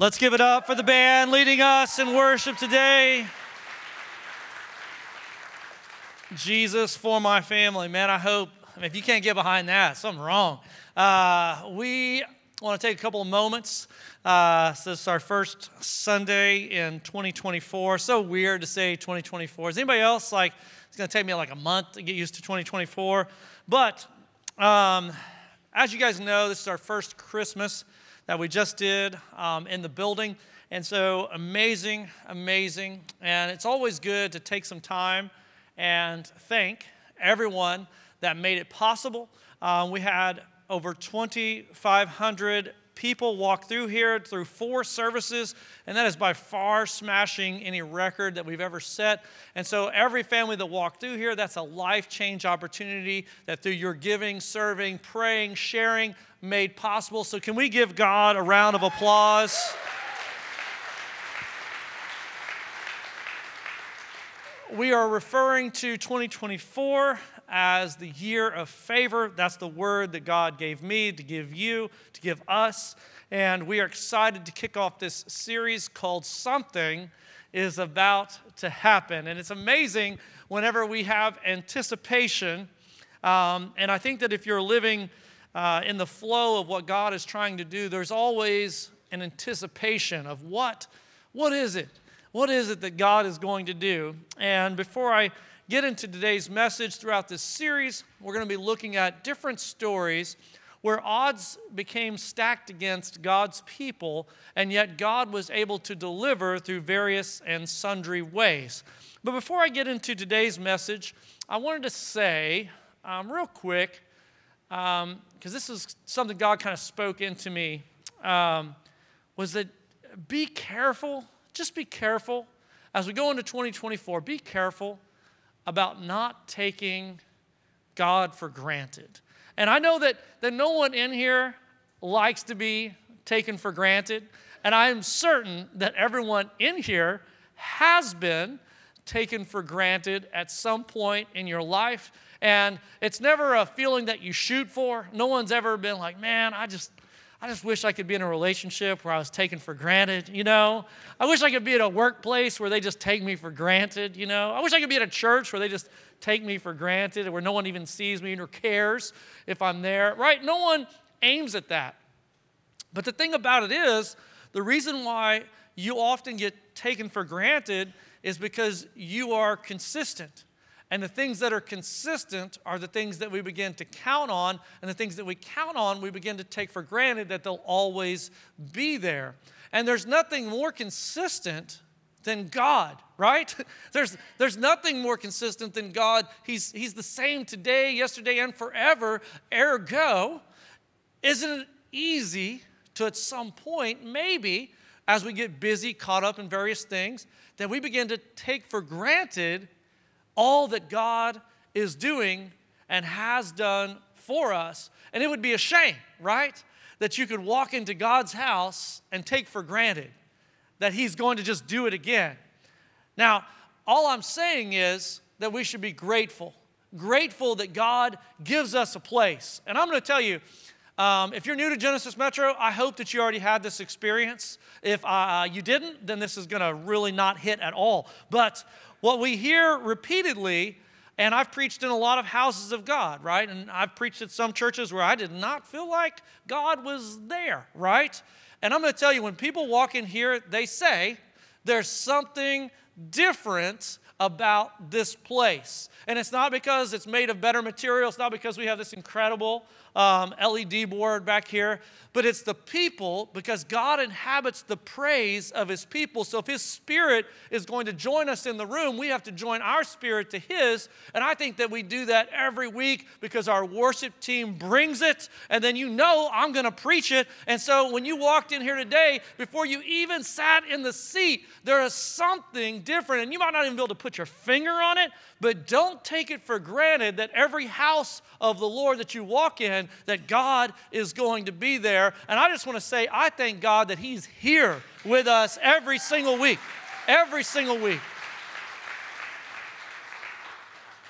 Let's give it up for the band leading us in worship today. Jesus for my family. Man, I hope, I mean, if you can't get behind that, something wrong. Uh, we want to take a couple of moments. Uh, so this is our first Sunday in 2024. So weird to say 2024. Is anybody else like, it's going to take me like a month to get used to 2024? But um, as you guys know, this is our first Christmas that we just did um, in the building. And so amazing, amazing. And it's always good to take some time and thank everyone that made it possible. Um, we had over 2,500 people walk through here through four services, and that is by far smashing any record that we've ever set. And so, every family that walked through here, that's a life change opportunity that through your giving, serving, praying, sharing, made possible. So, can we give God a round of applause? We are referring to 2024 as the year of favor. That's the word that God gave me to give you, to give us. And we are excited to kick off this series called Something is About to Happen. And it's amazing whenever we have anticipation. Um, and I think that if you're living uh, in the flow of what God is trying to do, there's always an anticipation of what, what is it? What is it that God is going to do? And before I get into today's message throughout this series, we're going to be looking at different stories where odds became stacked against God's people, and yet God was able to deliver through various and sundry ways. But before I get into today's message, I wanted to say, um, real quick, because um, this is something God kind of spoke into me, um, was that be careful, just be careful as we go into 2024, be careful about not taking God for granted. And I know that, that no one in here likes to be taken for granted. And I am certain that everyone in here has been taken for granted at some point in your life. And it's never a feeling that you shoot for. No one's ever been like, man, I just, I just wish I could be in a relationship where I was taken for granted, you know? I wish I could be at a workplace where they just take me for granted, you know? I wish I could be at a church where they just take me for granted, where no one even sees me or cares if I'm there, right? No one aims at that. But the thing about it is, the reason why you often get taken for granted is because you are consistent. And the things that are consistent are the things that we begin to count on. And the things that we count on, we begin to take for granted that they'll always be there. And there's nothing more consistent than God, right? There's, there's nothing more consistent than God. He's, he's the same today, yesterday, and forever. Ergo, isn't it easy to at some point, maybe, as we get busy, caught up in various things, that we begin to take for granted all that God is doing and has done for us. And it would be a shame, right? That you could walk into God's house and take for granted that He's going to just do it again. Now, all I'm saying is that we should be grateful. Grateful that God gives us a place. And I'm going to tell you, um, if you're new to Genesis Metro, I hope that you already had this experience. If uh, you didn't, then this is going to really not hit at all. But what we hear repeatedly, and I've preached in a lot of houses of God, right? And I've preached at some churches where I did not feel like God was there, right? And I'm going to tell you, when people walk in here, they say, there's something different about this place. And it's not because it's made of better material, it's not because we have this incredible um, LED board back here, but it's the people because God inhabits the praise of his people. So if his spirit is going to join us in the room, we have to join our spirit to his. And I think that we do that every week because our worship team brings it. And then you know I'm going to preach it. And so when you walked in here today, before you even sat in the seat, there is something different. And you might not even be able to put your finger on it, but don't take it for granted that every house of the Lord that you walk in, that God is going to be there. And I just want to say, I thank God that He's here with us every single week. Every single week.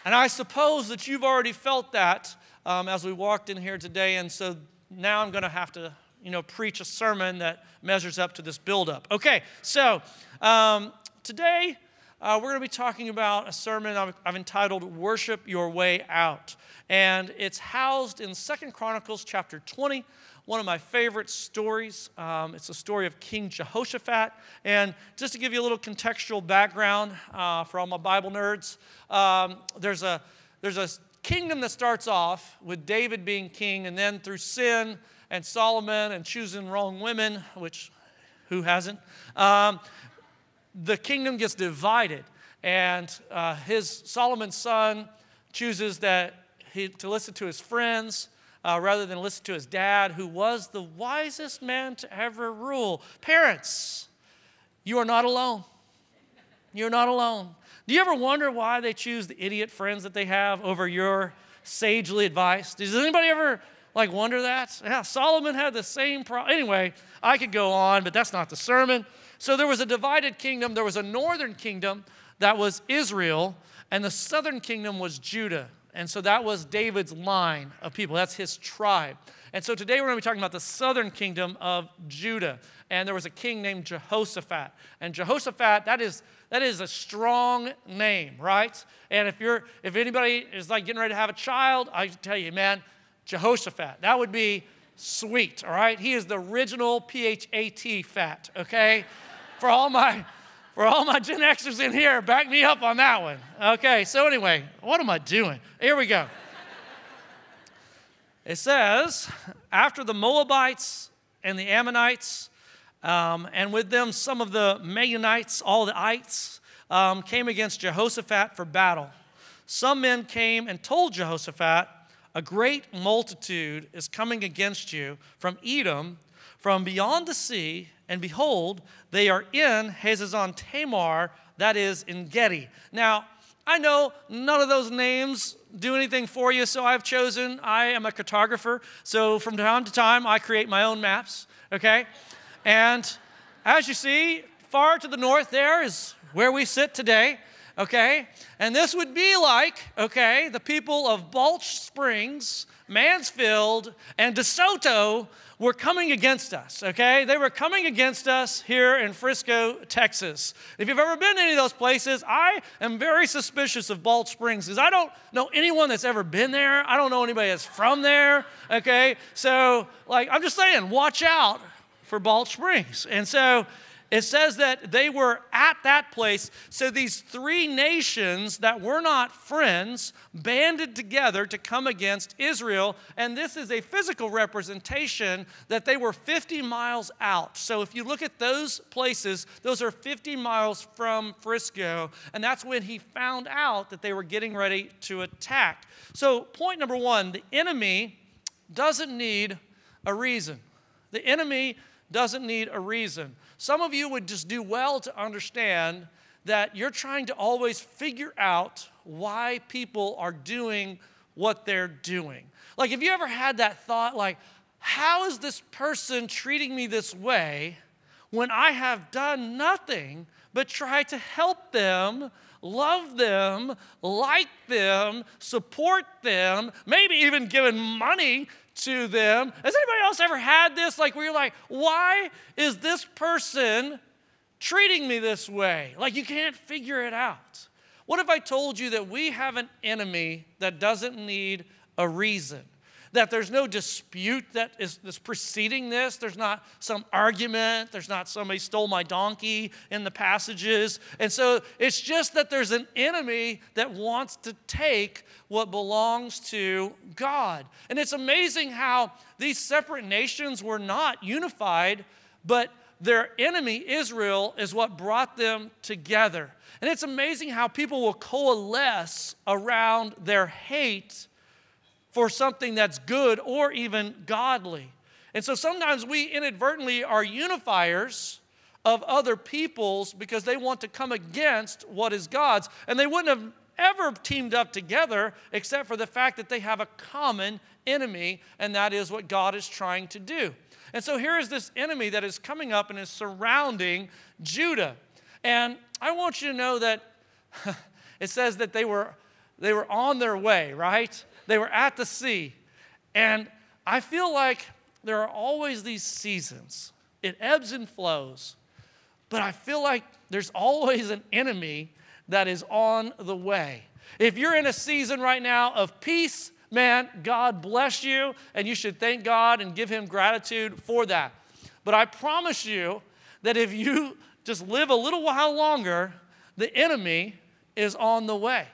And I suppose that you've already felt that um, as we walked in here today. And so now I'm going to have to you know, preach a sermon that measures up to this buildup. Okay, so um, today uh, we're going to be talking about a sermon I've, I've, entitled "Worship Your Way Out," and it's housed in Second Chronicles chapter 20. One of my favorite stories. Um, it's a story of King Jehoshaphat. And just to give you a little contextual background uh, for all my Bible nerds, um, there's a there's a kingdom that starts off with David being king, and then through sin and Solomon and choosing wrong women, which who hasn't, um, the kingdom gets divided. And uh, his Solomon's son chooses that he, to listen to his friends uh, rather than listen to his dad, who was the wisest man to ever rule. Parents, you are not alone. You're not alone. Do you ever wonder why they choose the idiot friends that they have over your sagely advice? Does anybody ever like wonder that? Yeah, Solomon had the same problem. Anyway, I could go on, but that's not the sermon. So there was a divided kingdom. There was a northern kingdom that was Israel, and the southern kingdom was Judah. And so that was David's line of people. That's his tribe. And so today we're going to be talking about the southern kingdom of Judah. And there was a king named Jehoshaphat. And Jehoshaphat, that is that is a strong name, right? And if you're if anybody is like getting ready to have a child, I tell you, man, Jehoshaphat. That would be sweet, all right? He is the original PHAT fat, okay? For all my for all my Gen Xers in here, back me up on that one. Okay, so anyway, what am I doing? Here we go. It says, after the Moabites and the Ammonites um, and with them, some of the Meunites, all the ites, um, came against Jehoshaphat for battle. Some men came and told Jehoshaphat, A great multitude is coming against you from Edom, from beyond the sea, and behold, they are in Hazazon Tamar, that is En-gedi. Now, I know none of those names do anything for you, so I've chosen, I am a cartographer, so from time to time I create my own maps, okay? And as you see, far to the north there is where we sit today, okay? And this would be like, okay, the people of Balch Springs, Mansfield, and DeSoto were coming against us, okay? They were coming against us here in Frisco, Texas. If you've ever been to any of those places, I am very suspicious of Balch Springs because I don't know anyone that's ever been there. I don't know anybody that's from there, okay? So, like, I'm just saying, watch out for Balch Springs. And so it says that they were at that place. So these three nations that were not friends banded together to come against Israel. And this is a physical representation that they were 50 miles out. So if you look at those places, those are 50 miles from Frisco. And that's when he found out that they were getting ready to attack. So, point number one the enemy doesn't need a reason. The enemy doesn't need a reason. Some of you would just do well to understand that you're trying to always figure out why people are doing what they're doing. Like, have you ever had that thought, like, how is this person treating me this way when I have done nothing but try to help them, love them, like them, support them, maybe even given money to them. Has anybody else ever had this? Like, where you're like, why is this person treating me this way? Like, you can't figure it out. What if I told you that we have an enemy that doesn't need a reason? That there's no dispute that is, that's preceding this. There's not some argument. There's not somebody stole my donkey in the passages. And so it's just that there's an enemy that wants to take what belongs to God. And it's amazing how these separate nations were not unified, but their enemy, Israel, is what brought them together. And it's amazing how people will coalesce around their hate for something that's good or even godly. And so sometimes we inadvertently are unifiers of other peoples because they want to come against what is God's. And they wouldn't have ever teamed up together except for the fact that they have a common enemy, and that is what God is trying to do. And so here is this enemy that is coming up and is surrounding Judah. And I want you to know that it says that they were, they were on their way, right? They were at the sea. And I feel like there are always these seasons, it ebbs and flows. But I feel like there's always an enemy that is on the way. If you're in a season right now of peace, man, God bless you, and you should thank God and give Him gratitude for that. But I promise you that if you just live a little while longer, the enemy is on the way.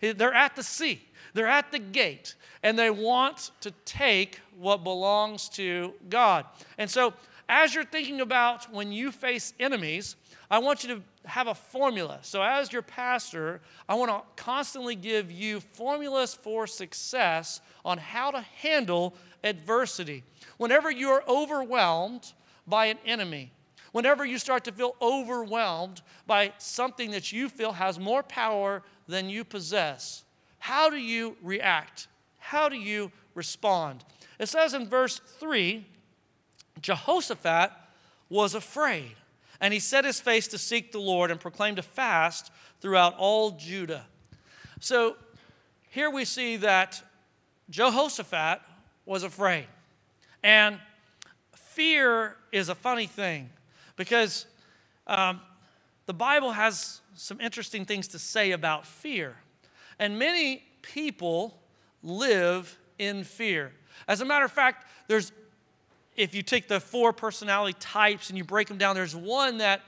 They're at the sea, they're at the gate, and they want to take what belongs to God. And so, as you're thinking about when you face enemies, I want you to have a formula. So, as your pastor, I want to constantly give you formulas for success on how to handle adversity. Whenever you're overwhelmed by an enemy, whenever you start to feel overwhelmed by something that you feel has more power than you possess, how do you react? How do you respond? It says in verse 3 Jehoshaphat was afraid and he set his face to seek the Lord and proclaimed a fast throughout all Judah. So here we see that Jehoshaphat was afraid. And fear is a funny thing because um, the Bible has some interesting things to say about fear. And many people live in fear. As a matter of fact, there's if you take the four personality types and you break them down, there's one that,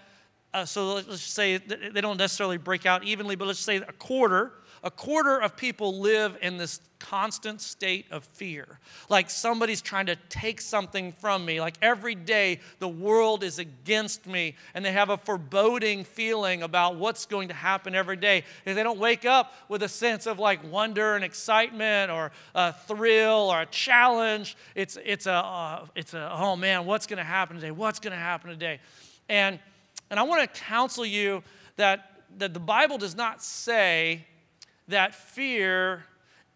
uh, so let's say they don't necessarily break out evenly, but let's say a quarter, a quarter of people live in this constant state of fear. Like somebody's trying to take something from me. Like every day the world is against me and they have a foreboding feeling about what's going to happen every day. And they don't wake up with a sense of like wonder and excitement or a thrill or a challenge. It's, it's, a, uh, it's a, oh man, what's going to happen today? What's going to happen today? And, and I want to counsel you that, that the Bible does not say that fear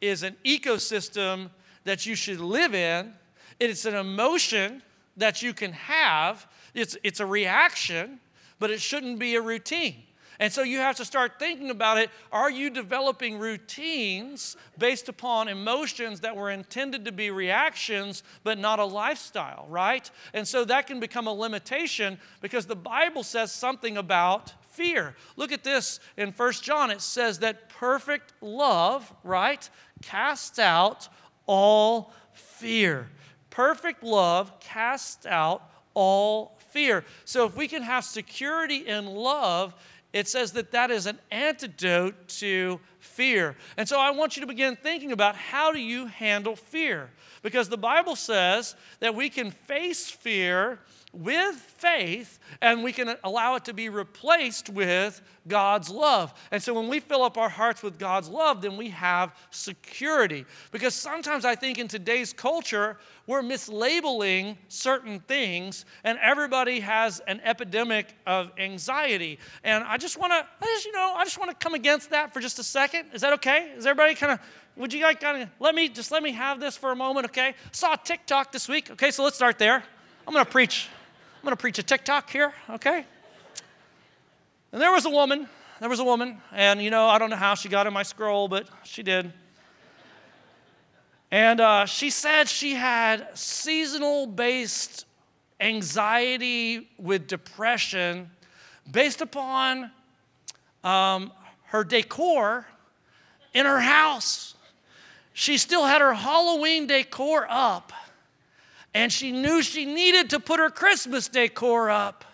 is an ecosystem that you should live in. It's an emotion that you can have. It's, it's a reaction, but it shouldn't be a routine. And so you have to start thinking about it. Are you developing routines based upon emotions that were intended to be reactions, but not a lifestyle, right? And so that can become a limitation because the Bible says something about fear. Look at this in First John. It says that perfect love, right, casts out all fear. Perfect love casts out all fear. So if we can have security in love, it says that that is an antidote to fear. And so I want you to begin thinking about how do you handle fear? Because the Bible says that we can face fear with faith and we can allow it to be replaced with God's love. And so when we fill up our hearts with God's love, then we have security. Because sometimes I think in today's culture, we're mislabeling certain things and everybody has an epidemic of anxiety. And I just want to, I just, you know, I just want to come against that for just a second. Is that okay? Is everybody kind of would you like kind of let me just let me have this for a moment, okay? Saw TikTok this week. Okay, so let's start there. I'm going to preach I'm going to preach a TikTok here, okay? And there was a woman, there was a woman, and you know, I don't know how she got in my scroll, but she did. And uh, she said she had seasonal based anxiety with depression based upon um, her decor in her house. She still had her Halloween decor up and she knew she needed to put her Christmas decor up.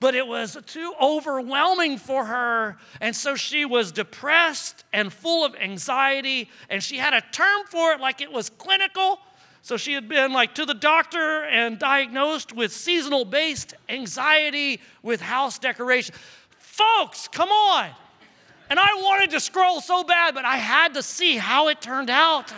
But it was too overwhelming for her. And so she was depressed and full of anxiety. And she had a term for it like it was clinical. So she had been like to the doctor and diagnosed with seasonal based anxiety with house decoration. Folks, come on. And I wanted to scroll so bad, but I had to see how it turned out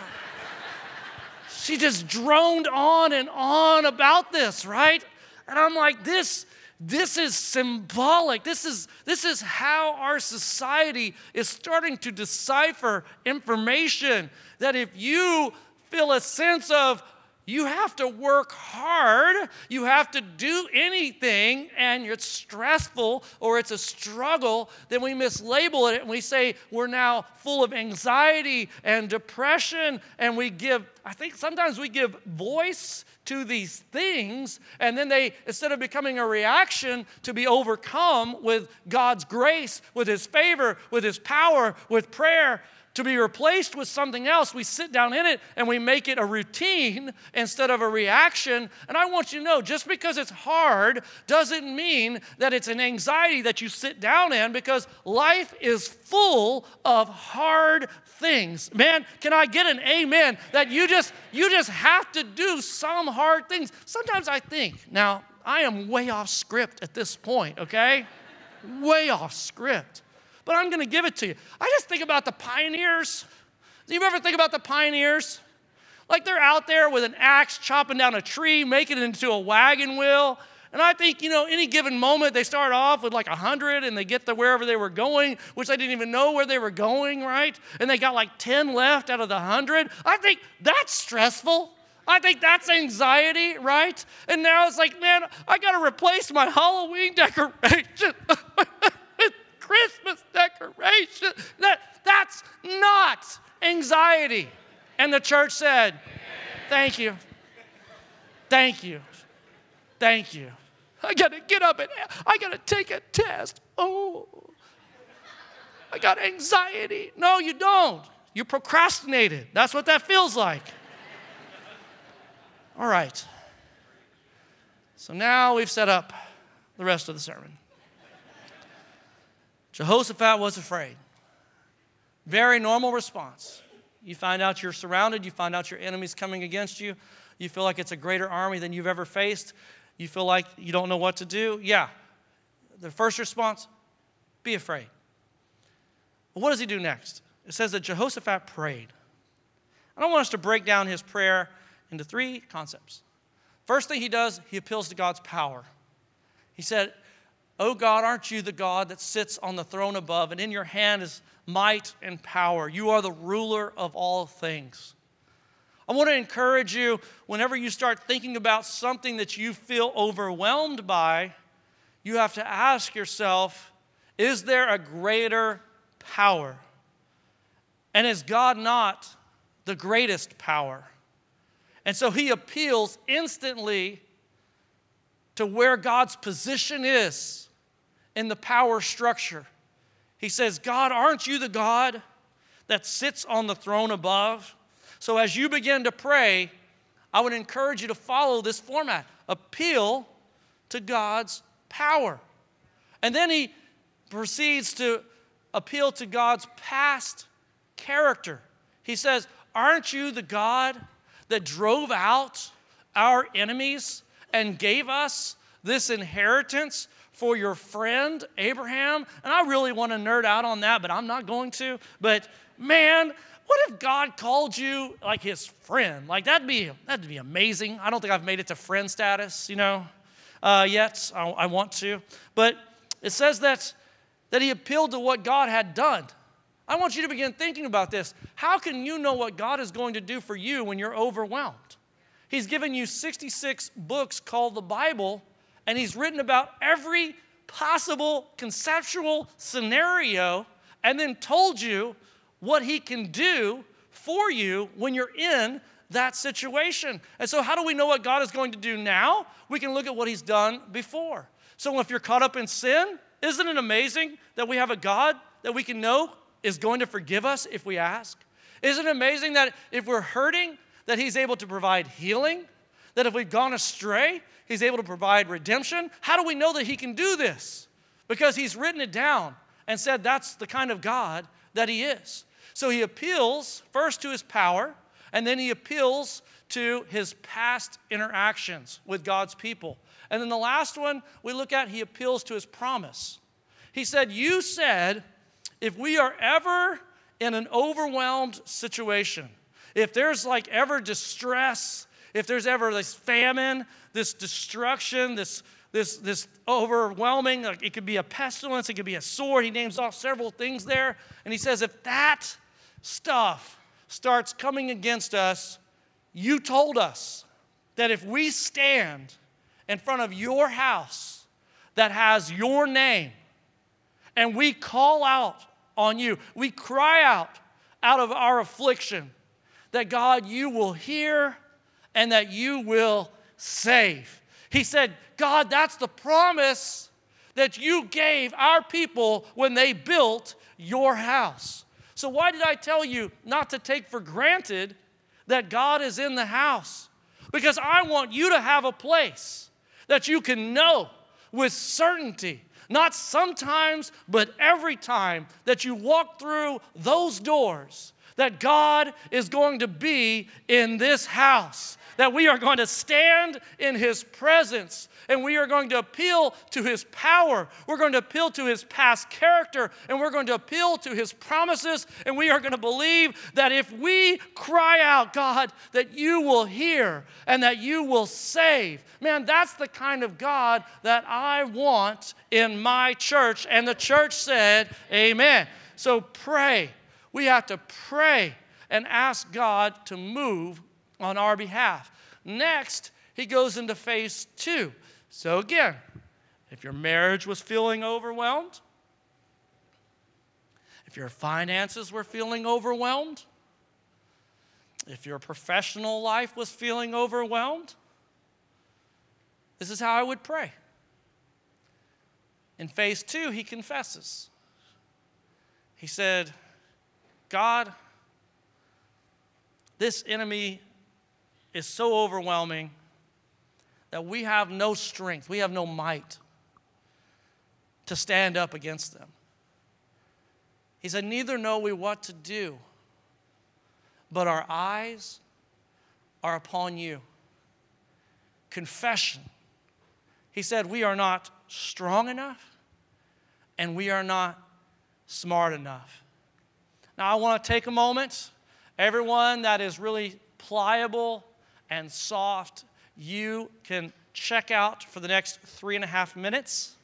she just droned on and on about this, right? And I'm like, this, this is symbolic. This is, this is how our society is starting to decipher information. That if you feel a sense of you have to work hard. You have to do anything, and it's stressful or it's a struggle, then we mislabel it and we say we're now full of anxiety and depression. And we give, I think sometimes we give voice to these things, and then they, instead of becoming a reaction, to be overcome with God's grace, with His favor, with His power, with prayer, to be replaced with something else, we sit down in it and we make it a routine instead of a reaction. And I want you to know just because it's hard doesn't mean that it's an anxiety that you sit down in because life is full of hard things. Man, can I get an amen that you just you just have to do some hard things. Sometimes I think, now I am way off script at this point, okay? way off script but I'm going to give it to you. I just think about the pioneers. Do you ever think about the pioneers? Like they're out there with an axe chopping down a tree, making it into a wagon wheel. And I think, you know, any given moment they start off with like 100 and they get to wherever they were going, which they didn't even know where they were going, right? And they got like 10 left out of the 100. I think that's stressful. I think that's anxiety, right? And now it's like, man, I got to replace my Halloween decoration. Christmas decoration. That, that's not anxiety. And the church said, Thank you. Thank you. Thank you. I got to get up and I got to take a test. Oh, I got anxiety. No, you don't. You procrastinated. That's what that feels like. All right. So now we've set up the rest of the sermon. Jehoshaphat was afraid. Very normal response. You find out you're surrounded, you find out your enemy's coming against you, you feel like it's a greater army than you've ever faced, you feel like you don't know what to do. Yeah. The first response be afraid. But what does he do next? It says that Jehoshaphat prayed. I don't want us to break down his prayer into three concepts. First thing he does, he appeals to God's power. He said, Oh God, aren't you the God that sits on the throne above, and in your hand is might and power? You are the ruler of all things. I want to encourage you whenever you start thinking about something that you feel overwhelmed by, you have to ask yourself is there a greater power? And is God not the greatest power? And so he appeals instantly to where God's position is in the power structure. He says, God, aren't you the God that sits on the throne above? So as you begin to pray, I would encourage you to follow this format appeal to God's power. And then he proceeds to appeal to God's past character. He says, Aren't you the God that drove out our enemies and gave us this inheritance for your friend Abraham. And I really want to nerd out on that, but I'm not going to. But man, what if God called you like his friend? Like that'd be that'd be amazing. I don't think I've made it to friend status, you know, uh, yet. I, I want to, but it says that that he appealed to what God had done. I want you to begin thinking about this. How can you know what God is going to do for you when you're overwhelmed? He's given you 66 books called the Bible and he's written about every possible conceptual scenario and then told you what he can do for you when you're in that situation. And so, how do we know what God is going to do now? We can look at what he's done before. So, if you're caught up in sin, isn't it amazing that we have a God that we can know is going to forgive us if we ask? Isn't it amazing that if we're hurting, that he's able to provide healing? That if we've gone astray, He's able to provide redemption. How do we know that He can do this? Because He's written it down and said that's the kind of God that He is. So He appeals first to His power, and then He appeals to His past interactions with God's people. And then the last one we look at, He appeals to His promise. He said, You said, if we are ever in an overwhelmed situation, if there's like ever distress, if there's ever this famine, this destruction, this, this, this overwhelming, like it could be a pestilence, it could be a sword. He names off several things there. And he says, if that stuff starts coming against us, you told us. that if we stand in front of your house that has your name and we call out on you, we cry out out of our affliction, that God, you will hear and that you will save. He said, God, that's the promise that you gave our people when they built your house. So, why did I tell you not to take for granted that God is in the house? Because I want you to have a place that you can know with certainty, not sometimes, but every time that you walk through those doors, that God is going to be in this house, that we are going to stand in His presence, and we are going to appeal to his power. We're going to appeal to his past character, and we're going to appeal to his promises, and we are going to believe that if we cry out, God, that you will hear and that you will save. Man, that's the kind of God that I want in my church. And the church said, Amen. So pray. We have to pray and ask God to move on our behalf. Next, he goes into phase two. So, again, if your marriage was feeling overwhelmed, if your finances were feeling overwhelmed, if your professional life was feeling overwhelmed, this is how I would pray. In phase two, he confesses. He said, God, this enemy is so overwhelming that we have no strength, we have no might to stand up against them. He said, Neither know we what to do, but our eyes are upon you. Confession. He said, We are not strong enough and we are not smart enough. Now, I want to take a moment. Everyone that is really pliable and soft you can check out for the next three and a half minutes.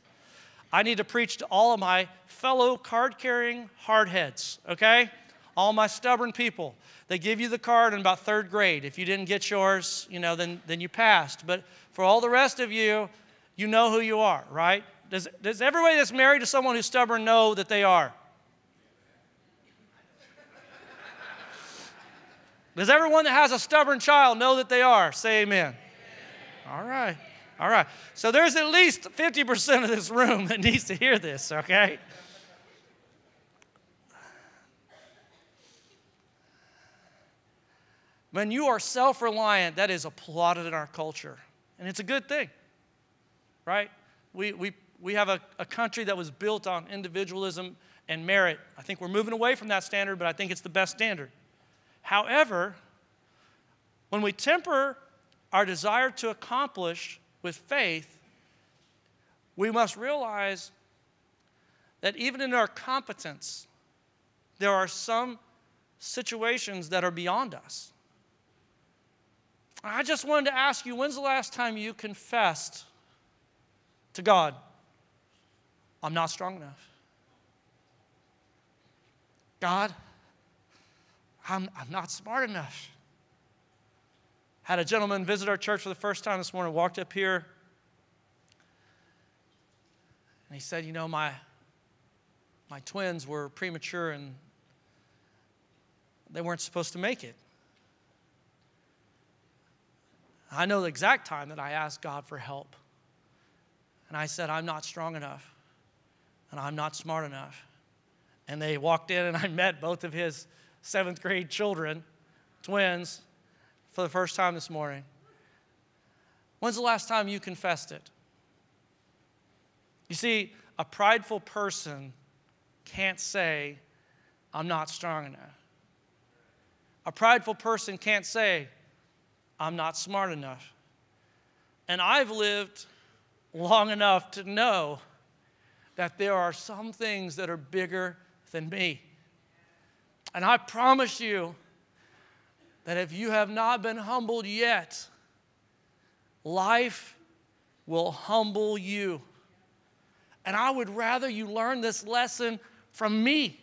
I need to preach to all of my fellow card carrying hardheads, okay? All my stubborn people. They give you the card in about third grade. If you didn't get yours, you know, then, then you passed. But for all the rest of you, you know who you are, right? Does, does everybody that's married to someone who's stubborn know that they are? Does everyone that has a stubborn child know that they are? Say amen. All right. All right. So there's at least 50% of this room that needs to hear this, okay? When you are self reliant, that is applauded in our culture. And it's a good thing, right? We, we, we have a, a country that was built on individualism and merit. I think we're moving away from that standard, but I think it's the best standard. However, when we temper our desire to accomplish with faith, we must realize that even in our competence, there are some situations that are beyond us. I just wanted to ask you when's the last time you confessed to God, I'm not strong enough? God, I'm, I'm not smart enough. Had a gentleman visit our church for the first time this morning, walked up here, and he said, You know, my, my twins were premature and they weren't supposed to make it. I know the exact time that I asked God for help. And I said, I'm not strong enough and I'm not smart enough. And they walked in, and I met both of his seventh grade children, twins, for the first time this morning. When's the last time you confessed it? You see, a prideful person can't say, I'm not strong enough. A prideful person can't say, I'm not smart enough. And I've lived long enough to know that there are some things that are bigger than me. And I promise you, that if you have not been humbled yet, life will humble you. And I would rather you learn this lesson from me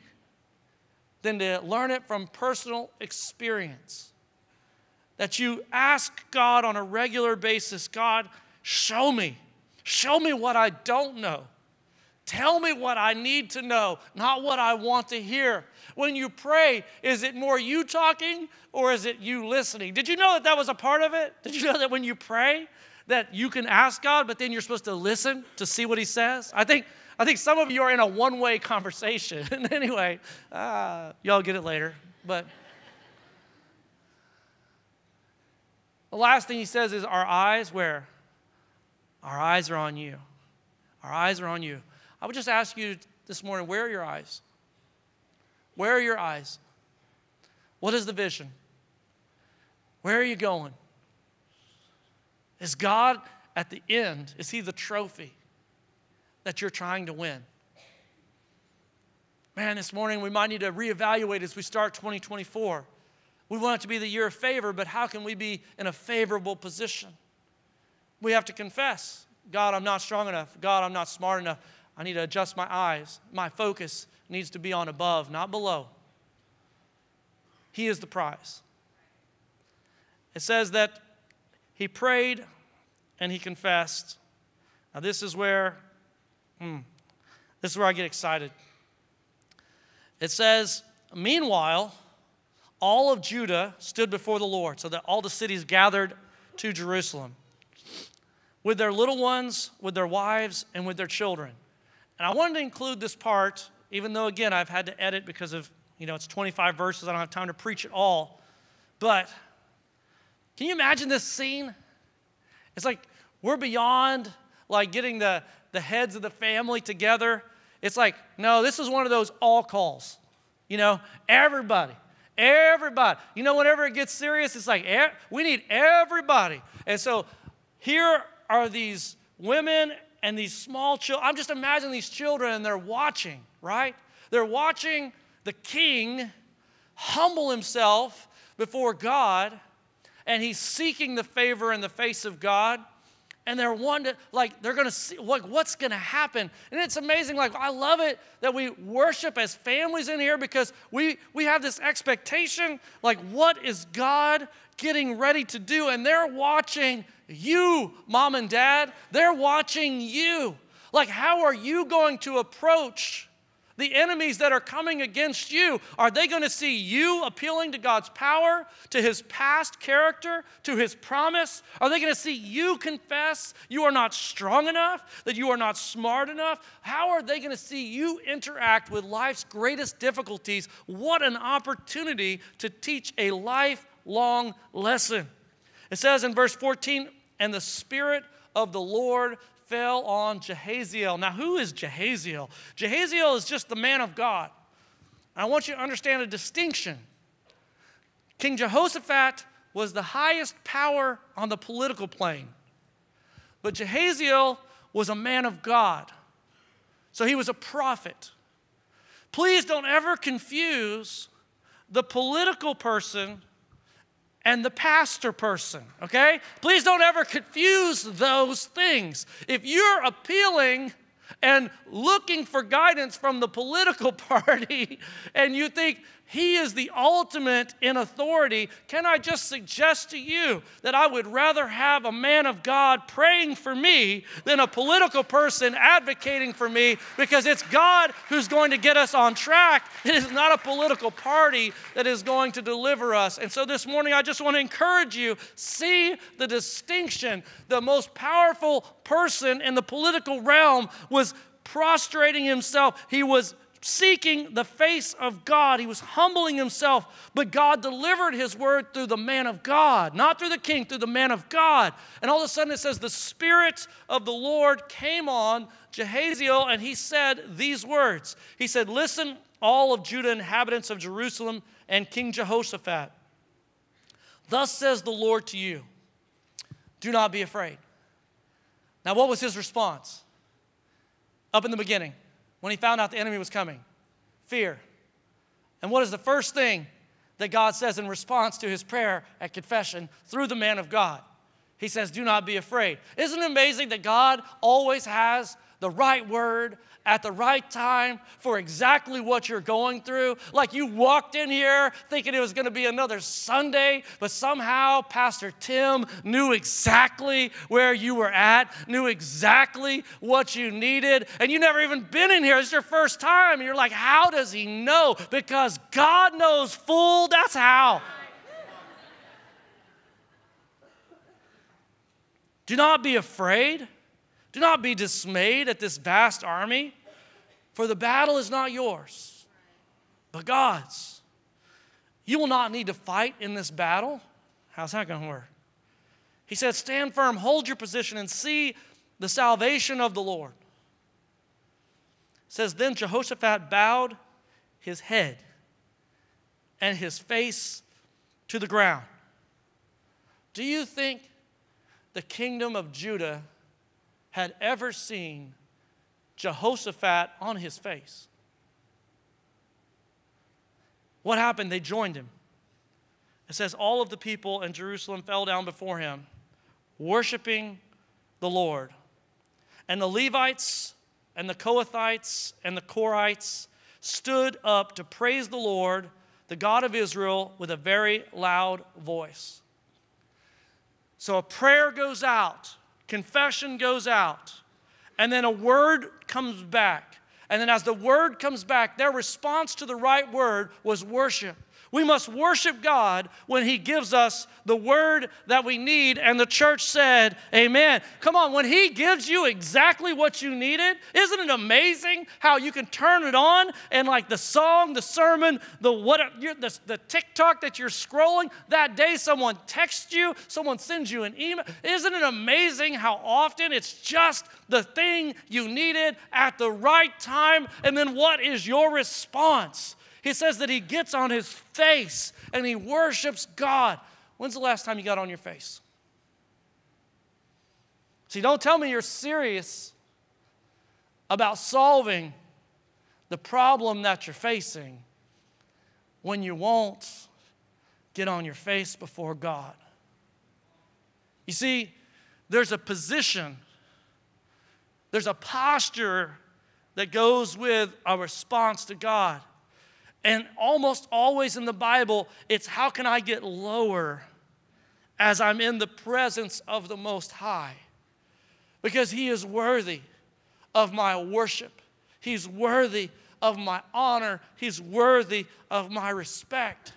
than to learn it from personal experience. that you ask God on a regular basis God, show me. Show me what I don't know. Tell me what I need to know, not what I want to hear. When you pray, is it more you talking or is it you listening? Did you know that that was a part of it? Did you know that when you pray, that you can ask God, but then you're supposed to listen to see what He says? I think, I think some of you are in a one way conversation. anyway, uh, y'all get it later. But the last thing He says is, Our eyes, where? Our eyes are on you. Our eyes are on you. I would just ask you this morning where are your eyes? Where are your eyes? What is the vision? Where are you going? Is God at the end, is He the trophy that you're trying to win? Man, this morning we might need to reevaluate as we start 2024. We want it to be the year of favor, but how can we be in a favorable position? We have to confess God, I'm not strong enough. God, I'm not smart enough. I need to adjust my eyes. My focus needs to be on above, not below. He is the prize. It says that he prayed and he confessed. Now, this is where, hmm, this is where I get excited. It says, Meanwhile, all of Judah stood before the Lord, so that all the cities gathered to Jerusalem with their little ones, with their wives, and with their children. And I wanted to include this part, even though, again, I've had to edit because of, you know, it's 25 verses. I don't have time to preach it all. But can you imagine this scene? It's like we're beyond like getting the, the heads of the family together. It's like, no, this is one of those all calls. You know, everybody, everybody. You know, whenever it gets serious, it's like, eh, we need everybody. And so here are these women and these small children. I'm just imagining these children and they're watching, right? They're watching the king humble himself before God and he's seeking the favor in the face of God. And they're wondering, like, they're gonna see, like, what's gonna happen? And it's amazing. Like, I love it that we worship as families in here because we we have this expectation, like, what is God getting ready to do? And they're watching you, mom and dad. They're watching you. Like, how are you going to approach the enemies that are coming against you, are they going to see you appealing to God's power, to his past character, to his promise? Are they going to see you confess you are not strong enough, that you are not smart enough? How are they going to see you interact with life's greatest difficulties? What an opportunity to teach a lifelong lesson. It says in verse 14, and the Spirit of the Lord fell on Jahaziel. Now, who is Jahaziel? Jahaziel is just the man of God. I want you to understand a distinction. King Jehoshaphat was the highest power on the political plane, but Jahaziel was a man of God. So he was a prophet. Please don't ever confuse the political person and the pastor person, okay? Please don't ever confuse those things. If you're appealing and looking for guidance from the political party and you think, he is the ultimate in authority. Can I just suggest to you that I would rather have a man of God praying for me than a political person advocating for me because it's God who's going to get us on track. It is not a political party that is going to deliver us. And so this morning, I just want to encourage you see the distinction. The most powerful person in the political realm was prostrating himself. He was seeking the face of God. He was humbling himself, but God delivered his word through the man of God, not through the king, through the man of God. And all of a sudden it says, The Spirit of the Lord came on Jahaziel, and he said these words He said, Listen, all of Judah, inhabitants of Jerusalem, and King Jehoshaphat. Thus says the Lord to you, Do not be afraid. Now, what was his response? Up in the beginning, when he found out the enemy was coming? Fear. And what is the first thing that God says in response to his prayer at confession through the man of God? He says, Do not be afraid. Isn't it amazing that God always has the right word at the right time for exactly what you're going through. Like you walked in here thinking it was going to be another Sunday, but somehow Pastor Tim knew exactly where you were at, knew exactly what you needed, and you never even been in here. It's your first time. And you're like, how does he know? Because God knows full, that's how. Do not be afraid. Do not be dismayed at this vast army, for the battle is not yours, but God's. You will not need to fight in this battle. How's that going to work? He says, Stand firm, hold your position, and see the salvation of the Lord. It says, Then Jehoshaphat bowed his head and his face to the ground. Do you think the kingdom of Judah had ever seen Jehoshaphat on his face. What happened? They joined him. It says, All of the people in Jerusalem fell down before him, worshiping the Lord. And the Levites and the Kohathites and the Korahites stood up to praise the Lord, the God of Israel, with a very loud voice. So a prayer goes out, confession goes out, and then a word comes back. And then, as the word comes back, their response to the right word was worship. We must worship God when He gives us the word that we need. And the church said, Amen. Come on, when He gives you exactly what you needed, isn't it amazing how you can turn it on and like the song, the sermon, the what, the, the TikTok that you're scrolling, that day someone texts you, someone sends you an email. Isn't it amazing how often it's just the thing you needed at the right time? And then what is your response? He says that he gets on his face and he worships God. When's the last time you got on your face? See, don't tell me you're serious about solving the problem that you're facing when you won't get on your face before God. You see, there's a position, there's a posture that goes with a response to God. And almost always in the Bible, it's how can I get lower as I'm in the presence of the Most High? Because He is worthy of my worship, He's worthy of my honor, He's worthy of my respect.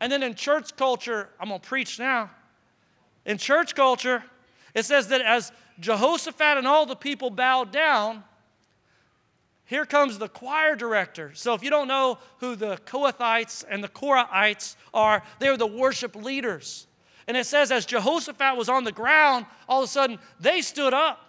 And then in church culture, I'm going to preach now. In church culture, it says that as Jehoshaphat and all the people bowed down, here comes the choir director. So, if you don't know who the Kohathites and the Korahites are, they're the worship leaders. And it says, as Jehoshaphat was on the ground, all of a sudden they stood up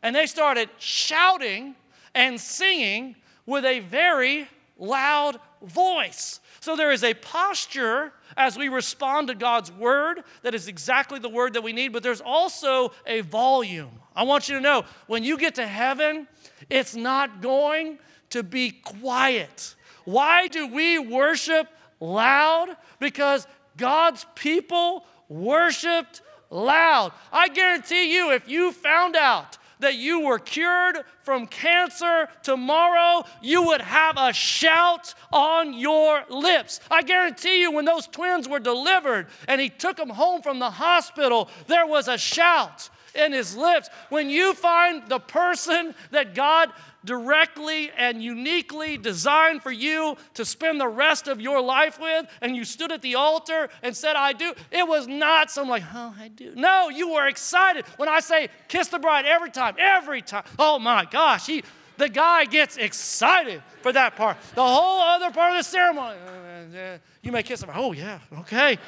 and they started shouting and singing with a very loud voice. So there is a posture as we respond to God's word that is exactly the word that we need, but there's also a volume. I want you to know when you get to heaven, it's not going to be quiet. Why do we worship loud? Because God's people worshiped loud. I guarantee you, if you found out that you were cured from cancer tomorrow, you would have a shout on your lips. I guarantee you, when those twins were delivered and he took them home from the hospital, there was a shout in his lips. When you find the person that God directly and uniquely designed for you to spend the rest of your life with, and you stood at the altar and said, I do, it was not some like, oh, I do. No, you were excited. When I say kiss the bride every time, every time, oh my gosh, he, the guy gets excited for that part. The whole other part of the ceremony, oh, you may kiss him. Oh, yeah, okay.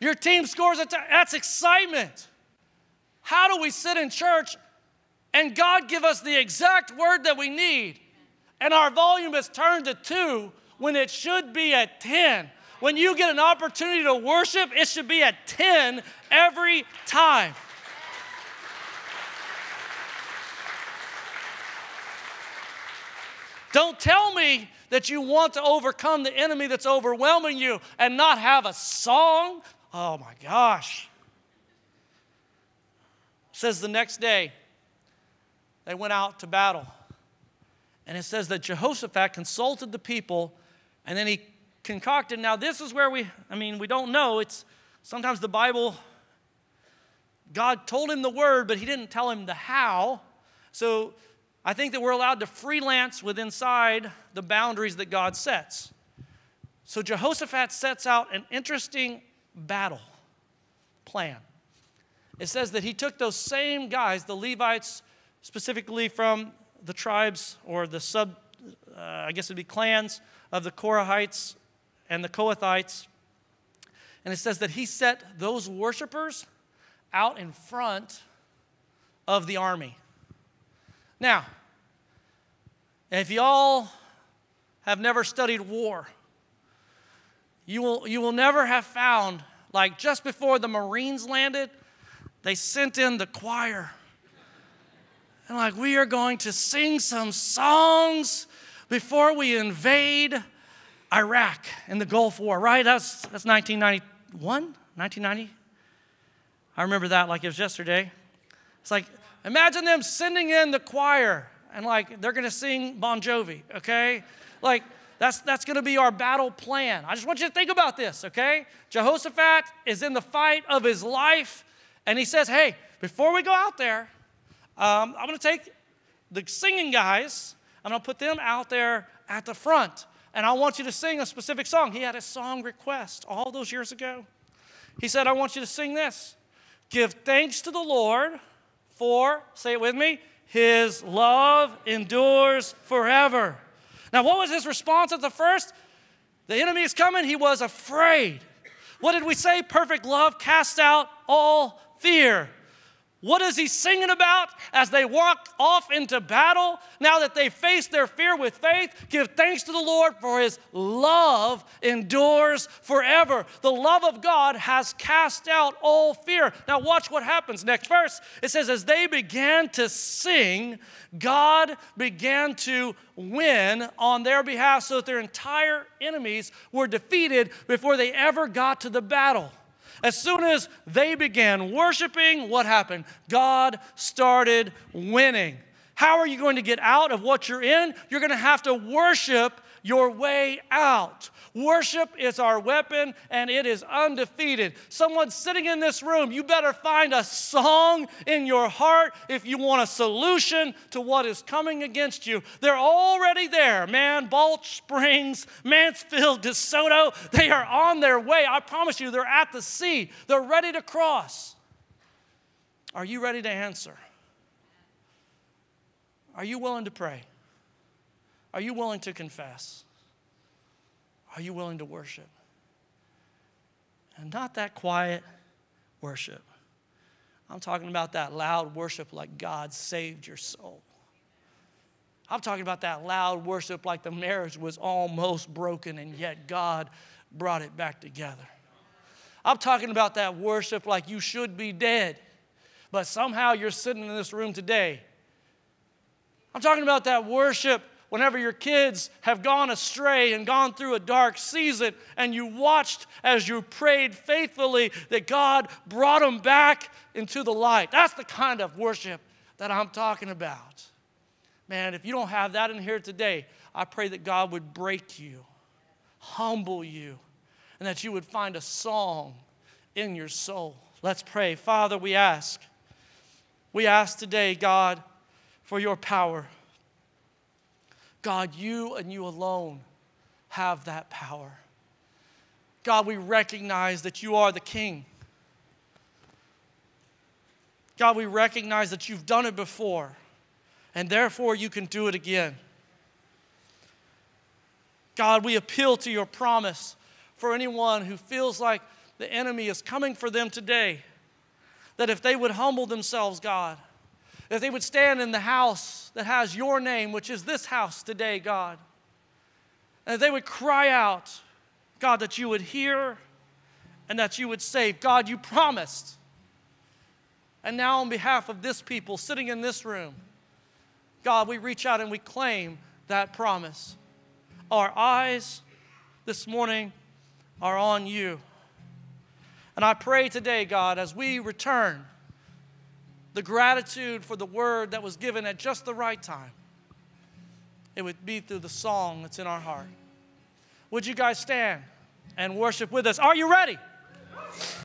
Your team scores a t- that's excitement. How do we sit in church and God give us the exact word that we need and our volume is turned to 2 when it should be at 10? When you get an opportunity to worship, it should be at 10 every time. Don't tell me that you want to overcome the enemy that's overwhelming you and not have a song, Oh my gosh. says the next day they went out to battle. And it says that Jehoshaphat consulted the people and then he concocted. Now, this is where we, I mean, we don't know. It's sometimes the Bible, God told him the word, but he didn't tell him the how. So I think that we're allowed to freelance with inside the boundaries that God sets. So Jehoshaphat sets out an interesting battle plan. It says that he took those same guys, the Levites, specifically from the tribes or the sub, uh, I guess it'd be clans of the Korahites and the Kohathites. And it says that he set those worshipers out in front of the army. Now, if y'all have never studied war, you will, you will never have found, like just before the Marines landed, they sent in the choir. And like, we are going to sing some songs before we invade Iraq in the Gulf War, right? That's, that's 1991, 1990. I remember that like it was yesterday. It's like, imagine them sending in the choir and like they're gonna sing Bon Jovi, okay? Like, that's, that's going to be our battle plan. I just want you to think about this, okay? Jehoshaphat is in the fight of his life, and he says, Hey, before we go out there, um, I'm going to take the singing guys, I'm going to put them out there at the front, and I want you to sing a specific song. He had a song request all those years ago. He said, I want you to sing this Give thanks to the Lord for, say it with me, his love endures forever. Now, what was his response at the first? The enemy is coming. He was afraid. What did we say? Perfect love casts out all fear. What is he singing about as they walk off into battle? Now that they face their fear with faith, give thanks to the Lord for his love endures forever. The love of God has cast out all fear. Now, watch what happens. Next verse it says, As they began to sing, God began to win on their behalf so that their entire enemies were defeated before they ever got to the battle. As soon as they began worshiping, what happened? God started winning. How are you going to get out of what you're in? You're going to have to worship your way out. Worship is our weapon and it is undefeated. Someone sitting in this room, you better find a song in your heart if you want a solution to what is coming against you. They're already there, man. Balch Springs, Mansfield, DeSoto, they are on their way. I promise you, they're at the sea, they're ready to cross. Are you ready to answer? Are you willing to pray? Are you willing to confess? Are you willing to worship? And not that quiet worship. I'm talking about that loud worship like God saved your soul. I'm talking about that loud worship like the marriage was almost broken and yet God brought it back together. I'm talking about that worship like you should be dead, but somehow you're sitting in this room today. I'm talking about that worship whenever your kids have gone astray and gone through a dark season, and you watched as you prayed faithfully that God brought them back into the light. That's the kind of worship that I'm talking about. Man, if you don't have that in here today, I pray that God would break you, humble you, and that you would find a song in your soul. Let's pray. Father, we ask. We ask today, God, for your power. God, you and you alone have that power. God, we recognize that you are the King. God, we recognize that you've done it before, and therefore you can do it again. God, we appeal to your promise for anyone who feels like the enemy is coming for them today, that if they would humble themselves, God, that they would stand in the house that has your name, which is this house today, God. And that they would cry out, God, that you would hear and that you would save. God, you promised. And now, on behalf of this people sitting in this room, God, we reach out and we claim that promise. Our eyes this morning are on you. And I pray today, God, as we return the gratitude for the word that was given at just the right time, it would be through the song that's in our heart. Would you guys stand and worship with us? Are you ready?